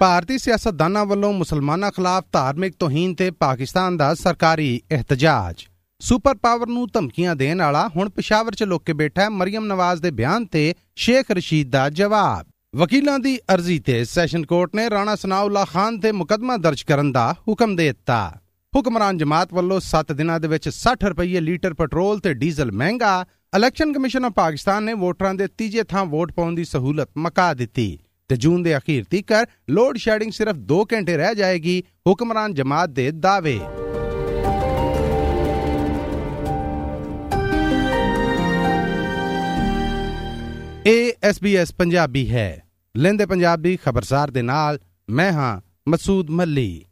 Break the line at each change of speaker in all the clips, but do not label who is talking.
ਭਾਰਤੀ ਸਿਆਸਤਦਾਨਾਂ ਵੱਲੋਂ ਮੁਸਲਮਾਨਾਂ ਖਿਲਾਫ ਧਾਰਮਿਕ ਤੋਹੀਨ ਤੇ ਪਾਕਿਸਤਾਨ ਦਾ ਸਰਕਾਰੀ ਇhtਜਾਜ ਸੁਪਰ ਪਾਵਰ ਨੂੰ ਧਮਕੀਆਂ ਦੇਣ ਵਾਲਾ ਹੁਣ ਪਿਸ਼ਾਵਰ 'ਚ ਲੁੱਕ ਕੇ ਬੈਠਾ ਹੈ ਮਰੀਮ ਨਵਾਜ਼ ਦੇ ਬਿਆਨ ਤੇ ਸ਼ੇਖ ਰਸ਼ੀਦ ਦਾ ਜਵਾਬ। ਵਕੀਲਾਂ ਦੀ ਅਰਜ਼ੀ ਤੇ ਸੈਸ਼ਨ ਕੋਰਟ ਨੇ ਰਾਣਾ ਸਨਾਉਲਾ ਖਾਨ ਤੇ ਮੁਕਦਮਾ ਦਰਜ ਕਰਨ ਦਾ ਹੁਕਮ ਦੇ ਦਿੱਤਾ। ਹੁਕਮਰਾਨ ਜਮਾਤ ਵੱਲੋਂ 7 ਦਿਨਾਂ ਦੇ ਵਿੱਚ 60 ਰੁਪਏ ਲੀਟਰ ਪੈਟਰੋਲ ਤੇ ਡੀਜ਼ਲ ਮਹਿੰਗਾ, ਇਲੈਕਸ਼ਨ ਕਮਿਸ਼ਨ ਆਫ ਪਾਕਿਸਤਾਨ ਨੇ ਵੋਟਰਾਂ ਦੇ ਤੀਜੇ ਥਾਂ ਵੋਟ ਪਾਉਣ ਦੀ ਸਹੂਲਤ ਮਕਾ ਦਿੱਤੀ। ਤੇ ਜੂਨ ਦੇ ਅਖੀਰ ਤੀਕਰ ਲੋਡ ਸ਼ੈਡਿੰਗ ਸਿਰਫ 2 ਘੰਟੇ ਰਹਿ ਜਾਏਗੀ ਹੁਕਮਰਾਨ ਜਮਾਤ ਦੇ ਦਾਅਵੇ। ਇਹ SBS ਪੰਜਾਬੀ ਹੈ। ਲੈਂਦੇ ਪੰਜਾਬੀ ਖਬਰਸਾਰ ਦੇ ਨਾਲ ਮੈਂ ਹਾਂ ਮਸੂਦ ਮੱਲੀ।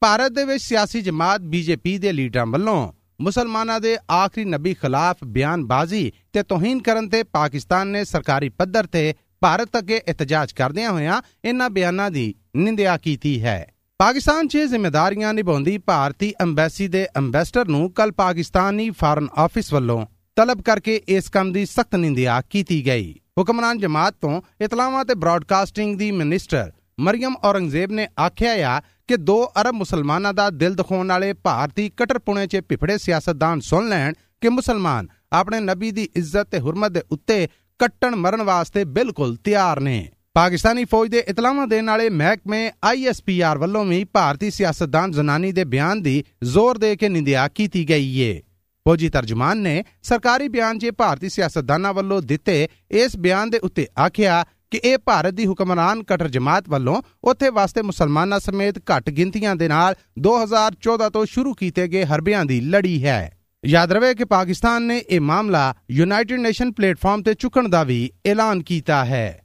ਭਾਰਤ ਦੇ ਵਿੱਚ ਸਿਆਸੀ ਜਮਾਤ ਬੀਜੇਪੀ ਦੇ ਲੀਡਰਾਂ ਵੱਲੋਂ ਮੁਸਲਮਾਨਾਂ ਦੇ ਆਖਰੀ ਨਬੀ ਖਿਲਾਫ ਬਿਆਨਬਾਜ਼ੀ ਤੇ ਤੋਹੀਨ ਕਰਨ ਤੇ ਪਾਕਿਸਤਾਨ ਨੇ ਸਰਕਾਰੀ ਪੱਧਰ ਤੇ ਭਾਰਤ ਅੱਗੇ ਇਤਜਾਜ ਕਰਦਿਆਂ ਹੋਇਆਂ ਇਨ੍ਹਾਂ ਬਿਆਨਾਂ ਦੀ ਨਿੰਦਿਆ ਕੀਤੀ ਹੈ। ਪਾਕਿਸਤਾਨ 'ਚ ਜ਼ਿੰਮੇਵਾਰੀਆਂ ਨਿਭਾਉਂਦੀ ਭਾਰਤੀ ਐਮਬੈਸੀ ਦੇ ਐਮਬੈਸਡਰ ਨੂੰ ਕੱਲ ਪਾਕਿਸਤਾਨੀ ਫਾਰਨ ਆਫਿਸ ਵੱਲੋਂ ਤਲਬ ਕਰਕੇ ਇਸ ਕੰਮ ਦੀ ਸਖਤ ਨਿੰਦਿਆ ਕੀਤੀ ਗਈ। ਹੁਕਮਰਾਨ ਜਮਾਤ ਤੋਂ ਇਤਲਾਵਾਂ ਤੇ ਬ੍ਰਾਡਕਾਸਟਿੰਗ ਦੀ ਮਿਨਿਸਟਰ ਮਰੀਮ ਔਰੰਗਜ਼ੇਬ ਨੇ ਆਖਿਆ ਆ ਕਿ 2 ਅਰਬ ਮੁਸਲਮਾਨਾਂ ਦਾ ਦਿਲ ਦਿਖਾਉਣ ਵਾਲੇ ਭਾਰਤੀ ਕਟਰਪੁਣੇ 'ਚ ਪਿਫੜੇ ਸਿਆਸਤਦਾਨ ਸੁਣ ਲੈਣ ਕਿ ਮੁਸਲਮਾਨ ਆਪਣੇ ਨਬੀ ਦੀ ਇੱਜ਼ਤ ਤੇ ਹਰਮਤ ਦੇ ਉੱਤੇ ਕੱਟਣ ਮਰਨ ਵਾਸਤੇ ਬਿਲਕੁਲ ਤਿਆਰ ਨੇ। ਪਾਕਿਸਤਾਨੀ ਫੌਜ ਦੇ ਇਤਲਾਵਾਂ ਦੇਣ ਵਾਲੇ ਮਹਿਕਮੇ ਆਈਐਸਪੀਆਰ ਵੱਲੋਂ ਵੀ ਭਾਰਤੀ ਸਿਆਸਤਦਾਨ ਜ਼ਨਾਨੀ ਦੇ ਬਿਆਨ ਦੀ ਜ਼ੋਰ ਦੇ ਕੇ ਨਿੰਦਿਆ ਕੀਤੀ ਗਈ ਏ। ਫੌਜੀ ਤਰਜਮਾਨ ਨੇ ਸਰਕਾਰੀ ਬਿਆਨ 'ਚ ਭਾਰਤੀ ਸਿਆਸਤਦਾਨਾਂ ਵੱਲੋਂ ਦਿੱਤੇ, ਇਸ ਬਿਆਨ ਦੇ ਉੱਤੇ ਆਖਿਆ ਕਿ ਇਹ ਭਾਰਤ ਦੀ ਹੁਕਮਰਾਨ ਕਟਰ ਜਮਾਤ ਵੱਲੋਂ ਉੱਥੇ ਵਾਸਤੇ ਮੁਸਲਮਾਨਾਂ ਸਮੇਤ ਘੱਟ ਗਿਣਤੀਆਂ ਦੇ ਨਾਲ 2014 ਤੋਂ ਸ਼ੁਰੂ ਕੀਤੇ ਗਏ ਹਰਬਿਆਂ ਦੀ ਲੜੀ ਹੈ। ਯਾਦ ਰਵੇ ਕਿ ਪਾਕਿਸਤਾਨ ਨੇ ਇਹ ਮਾਮਲਾ ਯੂਨਾਈਟਿਡ ਨੇਸ਼ਨ ਪਲੇਟਫਾਰਮ ਤੇ ਚੁੱਕਣ ਦਾ ਵੀ ਐਲਾਨ ਕੀਤਾ ਹੈ।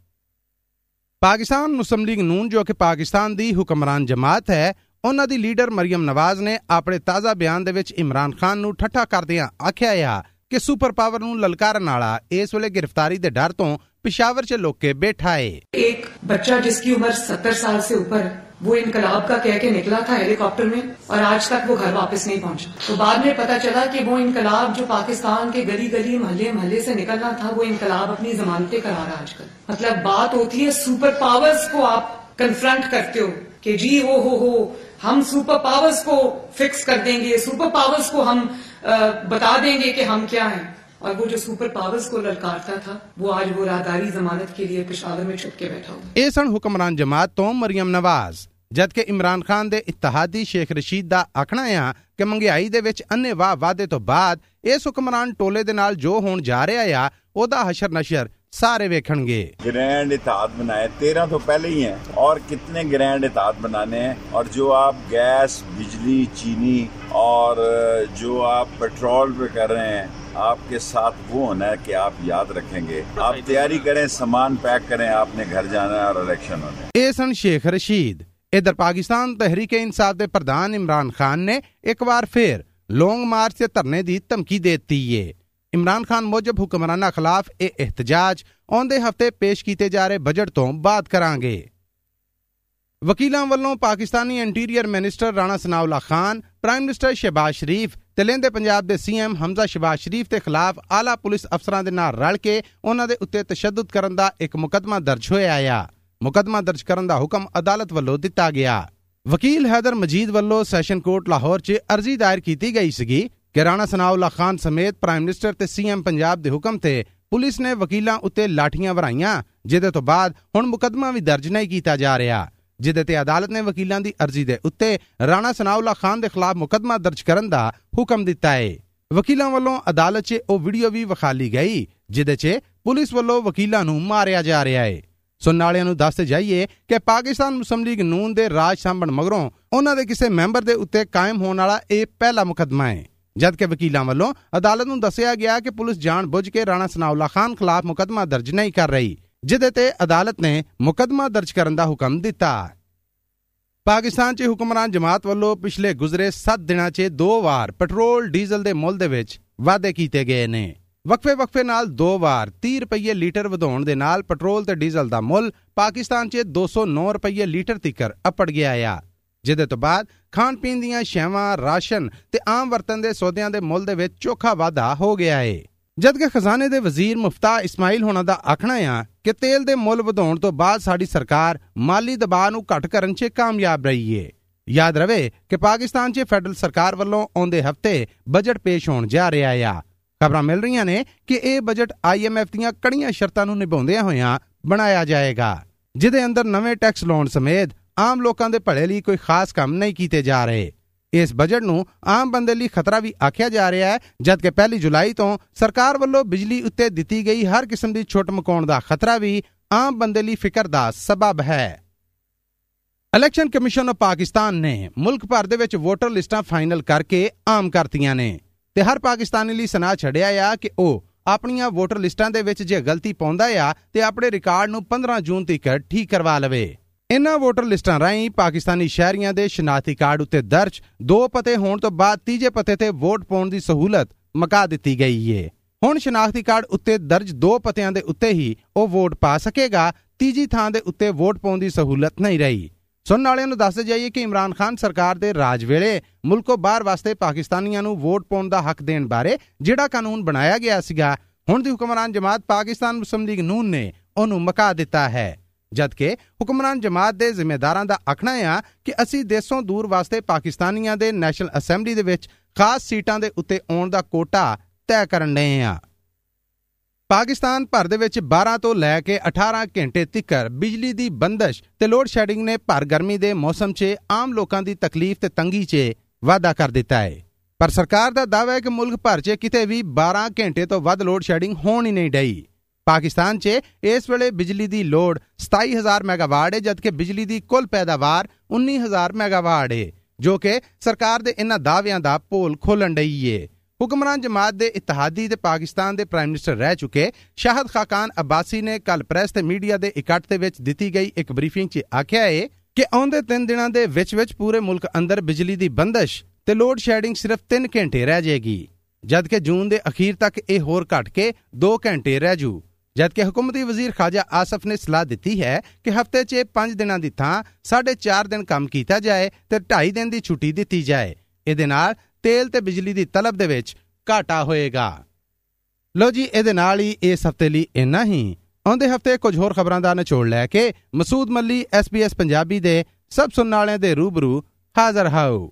ਪਾਕਿਸਤਾਨ ਮੁਸਲਿਮ ਲੀਗ ਨੂਨ, ਜੋ ਕਿ ਪਾਕਿਸਤਾਨ ਦੀ ਹੁਕਮਰਾਨ ਜਮਾਤ ਹੈ, ਉਹਨਾਂ ਦੀ ਲੀਡਰ ਮਰੀਮ ਨਵਾਜ਼ ਨੇ ਆਪਣੇ ਤਾਜ਼ਾ ਬਿਆਨ ਦੇ ਵਿੱਚ ਇਮਰਾਨ ਖਾਨ ਨੂੰ ਠੱਠਾ ਕਰਦਿਆਂ ਆਖਿਆ ਆ ਕਿ ਸੁਪਰ ਪਾਵਰ ਨੂੰ ਲਲਕਾਰਨ ਵਾਲਾ ਇਸ ਵੇਲੇ ਗ੍ਰਿਫਤਾਰੀ ਦੇ ਡਰ ਤੋਂ पिशावर से लोग के बैठा है
एक बच्चा जिसकी उम्र सत्तर साल से ऊपर वो इनकलाब का कह के निकला था हेलीकॉप्टर में और आज तक वो घर वापस नहीं पहुँचा। तो बाद में पता चला कि वो इनकलाब जो पाकिस्तान के गली गली मोहल्ले मोहल्ले से निकलना था वो इनकलाब अपनी जमानतें करा रहा आजकल। मतलब बात होती है सुपर पावर्स को आप कन्फ्रंट करते हो कि जी हो हो हो हम सुपर पावर्स को फिक्स कर देंगे सुपर पावर्स को हम आ, बता देंगे कि हम क्या हैं। और वो जो सुपर पावर्स को ललकारता था वो आज वो राहदारी जमानत के लिए पिशावर में छुप के बैठा हुआ
ਇਹ ਸਨ ਹੁਕਮਰਾਨ ਜਮਾਤ ਤੋਂ ਮਰੀਮ ਨਵਾਜ਼ ਜਦਕਿ ਇਮਰਾਨ ਖਾਨ ਦੇ ਇਤਿਹਾਦੀ ਸ਼ੇਖ ਰਸ਼ੀਦ ਦਾ ਆਖਣਾ ਆ ਕਿ ਮੰਗਿਆਈ ਦੇ ਵਿੱਚ ਅੰਨੇ ਵਾਹ ਵਾਅਦੇ ਤੋਂ ਬਾਅਦ ਇਸ ਹੁਕਮਰਾਨ ਟੋਲੇ ਦੇ ਨਾਲ ਜੋ ਹੋਣ ਜਾ ਰਿਹਾ ਆ ਉਹਦਾ ਹਸ਼ਰ ਨਸ਼ਰ सारे वेखणगे
ग्रैंड इतिहाद बनाए तेरह तो पहले ही हैं और कितने ग्रैंड इतिहाद बनाने हैं और जो आप गैस बिजली चीनी और जो आप पेट्रोल पे कर रहे हैं आपके साथ वो होना है कि आप याद रखेंगे आप तैयारी करें सामान पैक करें आपने घर जाना है और इलेक्शन होने
ਇਹ ਸਨ ਸ਼ੇਖ ਰਸ਼ੀਦ ਇਧਰ ਪਾਕਿਸਤਾਨ ਤਹਿਰੀਕ ਇਨਸਾਫ ਦੇ ਪ੍ਰਧਾਨ ਇਮਰਾਨ ਖਾਨ ਨੇ ਇੱਕ ਵਾਰ ਫੇਰ ਲੌਂਗ ਮਾਰਚ ਤੇ ਧਰਨੇ ਦੀ ਧਮਕੀ ਦੇ ਦਿੱਤੀ ਏ ਇਮਰਾਨ ਖਾਨ ਮੁਜਬ ਹੁਕਮਰਾਨਾਂ ਖਿਲਾਫ ਇਹ ਇhtਜਾਜ ਆਉਂਦੇ ਹਫ਼ਤੇ ਪੇਸ਼ ਕੀਤੇ ਜਾ ਰਹੇ ਬਜਟ ਤੋਂ ਬਾਅਦ ਕਰਾਂਗੇ। ਵਕੀਲਾਂ ਵੱਲੋਂ Pakistani interior minister Rana Sanaullah Khan, prime minister Shehbaz Sharif ਤੇ ਲਹਿੰਦੇ ਪੰਜਾਬ ਦੇ ਸੀਐਮ ਹਮਜ਼ਾ ਸ਼ਹਿਬਾਜ਼ ਸ਼ਰੀਫ ਦੇ ਖਿਲਾਫ ਆਲਾ ਪੁਲਿਸ ਅਫਸਰਾਂ ਦੇ ਨਾਲ ਰਲ ਕੇ ਉਹਨਾਂ ਦੇ ਉੱਤੇ ਤਸ਼ੱਦਦ ਕਰਨ ਦਾ ਇੱਕ ਮੁਕਦਮਾ ਦਰਜ ਹੋਇਆ ਆ। ਮੁਕਦਮਾ ਦਰਜ ਕਰਨ ਦਾ ਹੁਕਮ ਅਦਾਲਤ ਵੱਲੋਂ ਦਿੱਤਾ ਗਿਆ। ਵਕੀਲ ਹੈਦਰ ਮਜੀਦ ਵੱਲੋਂ ਸੈਸ਼ਨ ਕੋਰਟ ਲਾਹੌਰ 'ਚ ਅਰਜ਼ੀ ਦਾਇਰ ਕੀਤੀ ਗਈ ਸੀਗੀ। ਕਿ ਰਾਣਾ ਸਨਾਉਲਾ ਖਾਨ ਸਮੇਤ ਪ੍ਰਾਈਮ ਮਿਨਿਸਟਰ ਤੇ ਸੀਐਮ ਪੰਜਾਬ ਦੇ ਹੁਕਮ ਤੇ ਪੁਲਿਸ ਨੇ ਵਕੀਲਾਂ ਉੱਤੇ ਲਾਠੀਆਂ ਵਰਾਈਆਂ, ਜਿਹਦੇ ਤੋਂ ਬਾਅਦ ਹੁਣ ਮੁਕਦਮਾ ਵੀ ਦਰਜ ਨਹੀਂ ਕੀਤਾ ਜਾ ਰਿਹਾ। ਜਿਹਦੇ ਤੇ ਅਦਾਲਤ ਨੇ ਵਕੀਲਾਂ ਦੀ ਅਰਜ਼ੀ ਦੇ ਉੱਤੇ ਰਾਣਾ ਸਨਾਉਲਾ ਖਾਨ ਦੇ ਖਿਲਾਫ ਮੁਕਦਮਾ ਦਰਜ ਕਰਨ ਦਾ ਹੁਕਮ ਦਿੱਤਾ ਹੈ ਵਕੀਲਾਂ ਵੱਲੋਂ ਅਦਾਲਤ 'ਚ ਉਹ ਵੀਡੀਓ ਵੀ ਵਿਖਾਲੀ ਗਈ, ਜਿਹਦੇ 'ਚ ਪੁਲਿਸ ਵੱਲੋਂ ਵਕੀਲਾਂ ਨੂੰ ਮਾਰਿਆ ਜਾ ਰਿਹਾ ਹੈ ਸੁਣਨ ਵਾਲਿਆਂ ਨੂੰ ਦੱਸਦੇ ਜਾਈਏ ਕਿ ਪਾਕਿਸਤਾਨ ਮੁਸਲਿਮ ਲੀਗ ਨੂਨ ਦੇ ਰਾਜ ਸਾਂਭਣ ਮਗਰੋਂ ਉਹਨਾਂ ਦੇ ਕਿਸੇ ਮੈਂਬਰ ਦੇ ਉੱਤੇ ਕਾਇਮ ਹੋਣ ਵਾਲਾ ਇਹ ਪਹਿਲਾ ਮੁਕਦਮਾ ਹੈ ਜਦਕਿ ਵਕੀਲਾਂ ਵੱਲੋਂ ਅਦਾਲਤ ਨੂੰ ਦੱਸਿਆ ਗਿਆ ਕਿ ਪੁਲਿਸ ਜਾਣ ਬੁੱਝ ਕੇ ਰਾਣਾ ਸਨਾਉਲਾ ਖਾਨ ਖਿਲਾਫ ਮੁਕਦਮਾ ਦਰਜ ਨਹੀਂ ਕਰ ਰਹੀ, ਜਿਹਦੇ ਤੇ ਅਦਾਲਤ ਨੇ ਮੁਕਦਮਾ ਦਰਜ ਕਰਨ ਦਾ ਹੁਕਮ ਦਿੱਤਾ। ਪਾਕਿਸਤਾਨ 'ਚ ਹੁਕਮਰਾਨ ਜਮਾਤ ਵੱਲੋਂ ਪਿਛਲੇ ਗੁਜ਼ਰੇ 7 ਦਿਨਾਂ 'ਚ ਦੋ ਵਾਰ ਪੈਟਰੋਲ, ਡੀਜ਼ਲ ਦੇ ਮੁੱਲ ਦੇ ਵਿੱਚ ਵਾਅਦੇ ਕੀਤੇ ਗਏ ਨੇ। ਵਕਫੇ ਵਕਫੇ ਨਾਲ ਦੋ ਵਾਰ 30 ਰੁਪਏ ਲੀਟਰ ਵਧਾਉਣ ਦੇ ਨਾਲ ਪੈਟਰੋਲ ਤੇ ਡੀਜ਼ਲ ਦਾ ਮੁੱਲ ਪਾਕਿਸਤਾਨ 'ਚ 209 ਰੁਪਏ ਲੀਟਰ ਤੀਕਰ ਅਪੜ ਗਿਆ ਆ। ਜਿਹਦੇ ਤੋਂ ਬਾਅਦ ਖਾਣ ਪੀਣ ਦੀਆਂ ਸ਼ੈਵਾਂ ਰਾਸ਼ਨ ਤੇ ਆਮ ਵਰਤਨ ਦੇ ਸੌਦਿਆਂ ਦੇ ਮੁੱਲ ਦੇ ਵਿੱਚ ਚੋਖਾ ਵਾਧਾ ਹੋ ਗਿਆ ਏ। ਜਦਕਿ ਖਜ਼ਾਨੇ ਦੇ ਵਜ਼ੀਰ ਮੁਫਤਾ ਇਸਮਾਈਲ ਹੋਣਾ ਦਾ ਆਖਣਾ ਆ ਕਿ ਤੇਲ ਦੇ ਮੁੱਲ ਵਧਾਉਣ ਤੋਂ ਬਾਅਦ ਸਾਡੀ ਸਰਕਾਰ ਮਾਲੀ ਦਬਾਅ ਨੂੰ ਘਟ ਕਰਨ 'ਚ ਕਾਮਯਾਬ ਰਹੀ ਏ। ਯਾਦ ਰਵੇ ਕਿ ਪਾਕਿਸਤਾਨ 'ਚ ਫੈਡਰਲ ਸਰਕਾਰ ਵੱਲੋਂ ਆਉਂਦੇ ਹਫ਼ਤੇ ਬਜਟ ਪੇਸ਼ ਹੋਣ ਜਾ ਰਿਹਾ ਆ। ਖਬਰਾਂ ਮਿਲ ਰਹੀਆਂ ਨੇ ਕਿ ਇਹ ਬਜਟ ਆਈਐਮਐਫ ਦੀਆਂ ਕੜੀਆਂ ਸ਼ਰਤਾਂ ਨੂੰ ਨਿਭਾਉਂਦਿਆਂ ਹੋਇਆਂ ਬਣਾਇਆ ਜਾਏਗਾ, ਜਿਹਦੇ ਅੰਦਰ ਨਵੇਂ ਟੈਕਸ ਲਾਉਣ ਸਮੇਤ ਆਮ ਲੋਕਾਂ ਦੇ ਭਲੇ ਲਈ ਕੋਈ ਖਾਸ ਕੰਮ ਨਹੀਂ ਕੀਤੇ ਜਾ ਰਹੇ। ਇਸ ਬਜਟ ਨੂੰ ਆਮ ਬੰਦੇ ਲਈ ਖਤਰਾ ਵੀ ਆਖਿਆ ਜਾ ਰਿਹਾ ਹੈ, ਜਦਕਿ ਪਹਿਲੀ ਜੁਲਾਈ ਤੋਂ ਸਰਕਾਰ ਵੱਲੋਂ ਬਿਜਲੀ ਉੱਤੇ ਦਿੱਤੀ ਗਈ ਹਰ ਕਿਸਮ ਦੀ ਛੋਟ ਮਕਾਉਣ ਦਾ ਖਤਰਾ ਵੀ ਆਮ ਬੰਦੇ ਲਈ ਫਿਕਰ ਦਾ ਸਬਬ ਹੈ। ਇਲੈਕਸ਼ਨ ਕਮਿਸ਼ਨ ਆਫ ਪਾਕਿਸਤਾਨ ਨੇ ਮੁਲਕ ਭਰ ਦੇ ਵਿੱਚ ਵੋਟਰ ਲਿਸਟਾਂ ਫਾਈਨਲ ਕਰਕੇ ਆਮ ਕਰਤੀਆਂ ਨੇ ਤੇ ਹਰ ਪਾਕਿਸਤਾਨੀ ਲਈ ਸੁਨਾ ਛੜਿਆ ਆ ਕਿ ਉਹ ਆਪਣੀਆਂ ਵੋਟਰ ਲਿਸਟਾਂ ਦੇ ਵਿੱਚ ਜੇ ਗਲਤੀ ਪਾਉਂਦਾ ਆ ਤੇ ਆਪਣੇ ਰਿਕਾਰਡ ਨੂੰ 15 ਜੂਨ ਤੱਕ ਠੀਕ ਕਰਵਾ ਲਵੇ। ਇਨ੍ਹਾਂ ਵੋਟਰ ਲਿਸਟਾਂ ਰਾਹੀਂ ਪਾਕਿਸਤਾਨੀ ਸ਼ਹਿਰੀਆਂ ਦੇ ਸ਼ਨਾਖਤੀ ਕਾਰਡ ਉੱਤੇ ਦਰਜ ਦੋ ਪਤੇ ਹੋਣ ਤੋਂ ਬਾਅਦ ਤੀਜੇ ਪਤੇ ਤੇ ਵੋਟ ਪਾਉਣ ਦੀ ਸਹੂਲਤ ਮਕਾ ਦਿੱਤੀ ਗਈ ਏ। ਹੁਣ ਸ਼ਨਾਖਤੀ ਕਾਰਡ ਉੱਤੇ ਦਰਜ ਦੋ ਪਤਿਆਂ ਦੇ ਉੱਤੇ ਹੀ ਉਹ ਵੋਟ ਪਾ ਸਕੇਗਾ, ਤੀਜੀ ਥਾਂ ਦੇ ਉੱਤੇ ਵੋਟ ਪਾਉਣ ਦੀ ਸਹੂਲਤ ਨਹੀਂ ਰਹੀ। ਸੁਣਨ ਵਾਲਿਆਂ ਨੂੰ ਦੱਸ ਜਾਈਏ ਕਿ ਇਮਰਾਨ ਖਾਨ ਸਰਕਾਰ ਦੇ ਰਾਜ ਵੇਲੇ ਮੁਲਕੋਂ ਬਾਹਰ ਵਾਸਤੇ ਪਾਕਿਸਤਾਨੀਆਂ ਨੂੰ ਵੋਟ ਪਾਉਣ ਦਾ ਹੱਕ ਦੇਣ ਬਾਰੇ ਜਿਹੜਾ ਕਾਨੂੰਨ ਬਣਾਇਆ ਗਿਆ ਸੀਗਾ, ਹੁਣ ਦੀ ਹੁਕਮਰਾਨ ਜਮਾਤ ਪਾਕਿਸਤਾਨ ਮੁਸਲਿਮ ਲੀਗ ਨੂਨ ਨੇ ਉਹਨੂੰ ਮਕਾ ਦਿੱਤਾ ਹੈ। ਜਦਕਿ ਹੁਕਮਰਾਨ ਜਮਾਤ ਦੇ ਜ਼ਿੰਮੇਦਾਰਾਂ ਦਾ ਆਖਣਾ ਹੈ ਕਿ ਅਸੀਂ ਦੇਸ਼ੋਂ ਦੂਰ ਵਾਸਤੇ ਪਾਕਿਸਤਾਨੀਆਂ ਦੇ ਨੈਸ਼ਨਲ ਅਸੈਂਬਲੀ ਦੇ ਵਿੱਚ ਖਾਸ ਸੀਟਾਂ ਦੇ ਉੱਤੇ ਆਉਣ ਦਾ ਕੋਟਾ ਤੈਅ ਕਰਨ ਰਹੇ ਹਾਂ ਪਾਕਿਸਤਾਨ ਭਰ ਦੇ ਵਿੱਚ 12 ਤੋਂ ਲੈ ਕੇ 18 ਘੰਟੇ ਤੱਕ ਬਿਜਲੀ ਦੀ ਬੰਦਸ਼ ਤੇ ਲੋਡ ਸ਼ੈਡਿੰਗ ਨੇ ਭਰ ਗਰਮੀ ਦੇ ਮੌਸਮ 'ਚ ਆਮ ਲੋਕਾਂ ਦੀ ਤਕਲੀਫ ਤੇ ਤੰਗੀ 'ਚ ਵਾਧਾ ਕਰ ਦਿੱਤਾ ਹੈ ਪਰ ਸਰਕਾਰ ਦਾ ਦਾਅਵਾ ਹੈ ਕਿ ਮੁਲਕ ਭਰ 'ਚ ਕਿਤੇ ਵੀ 12 ਘੰਟੇ ਤੋਂ ਵੱਧ ਲੋਡ ਸ਼ੈਡਿੰਗ ਹੋਣ ਹੀ ਨਹੀਂ ਡਈ। ਪਾਕਿਸਤਾਨ 'ਚ ਇਸ ਵੇਲੇ ਬਿਜਲੀ ਦੀ ਲੋਡ 27000 ਮੈਗਾਵਾਟ ਹੈ ਜਦਕਿ ਬਿਜਲੀ ਦੀ ਕੁੱਲ ਪੈਦਾਵਾਰ 19000 ਮੈਗਾਵਾਟ ਹੈ ਜੋ ਕਿ ਸਰਕਾਰ ਦੇ ਇਹਨਾਂ ਦਾਅਵਿਆਂ ਦਾ ਪੋਲ ਖੋਲਣ ਡਈ ਏ। ਹੁਕਮਰਾਨ ਜਮਾਤ ਦੇ ਇਤਿਹਾਦੀ ਤੇ ਪਾਕਿਸਤਾਨ ਦੇ ਪ੍ਰਾਈਮ ਮਿਨਿਸਟਰ ਰਹਿ ਚੁੱਕੇ ਸ਼ਾਹਦ ਖਾਕਾਨ ਅਬਾਸੀ ਨੇ ਕੱਲ ਪ੍ਰੈਸ ਤੇ ਮੀਡੀਆ ਦੇ ਇਕੱਠ ਦੇ ਵਿੱਚ ਦਿੱਤੀ ਗਈ ਇੱਕ ਬਰੀਫਿੰਗ 'ਚ ਆਖਿਆ ਏ ਕਿ ਆਉਂਦੇ 3 ਦਿਨਾਂ ਦੇ ਵਿੱਚ ਵਿੱਚ ਪੂਰੇ ਮੁਲਕ ਅੰਦਰ ਬਿਜਲੀ ਦੀ ਬੰਦਸ਼ ਤੇ ਲੋਡ ਸ਼ੈਡਿੰਗ ਸਿਰਫ 3 ਘੰਟੇ ਰਹਿ ਜਾਏਗੀ, ਜਦਕਿ ਜੂਨ ਦੇ ਅਖੀਰ ਤੱਕ ਇਹ ਹੋਰ ਘਟ ਕੇ 2 ਘੰਟੇ ਰਹਿ ਜੂ। ਜਦਕਿ ਹਕੂਮਤੀ ਵਜ਼ੀਰ ਖਾਜਾ ਆਸਫ ਨੇ ਸਲਾਹ ਦਿੱਤੀ ਹੈ ਕਿ ਹਫ਼ਤੇ 'ਚ 5 ਦਿਨਾਂ ਦੀ ਥਾਂ 4.5 ਦਿਨ ਕੰਮ ਕੀਤਾ ਜਾਏ ਤੇ 2.5 ਦਿਨ ਦੀ ਛੁੱਟੀ ਦਿੱਤੀ ਜਾਏ। ਇਹਦੇ ਨਾਲ ਤੇਲ ਤੇ ਬਿਜਲੀ ਦੀ ਤਲਬ ਦੇ ਵਿੱਚ ਘਾਟਾ ਹੋਏਗਾ। ਲੋ ਜੀ, ਇਹਦੇ ਨਾਲ ਹੀ ਇਸ ਹਫ਼ਤੇ ਲਈ ਇੰਨਾ ਹੀ। ਆਉਂਦੇ ਹਫ਼ਤੇ ਕੁਝ ਹੋਰ ਖਬਰਾਂ ਦਾ ਨਿਚੋੜ ਲੈ ਕੇ ਮਸੂਦ ਮੱਲੀ ਐਸਪੀਐਸ ਪੰਜਾਬੀ ਦੇ ਸਭ ਸੁਣਨ ਵਾਲਿਆਂ ਦੇ ਰੂਬਰੂ ਹਾਜ਼ਰ ਹਾਊ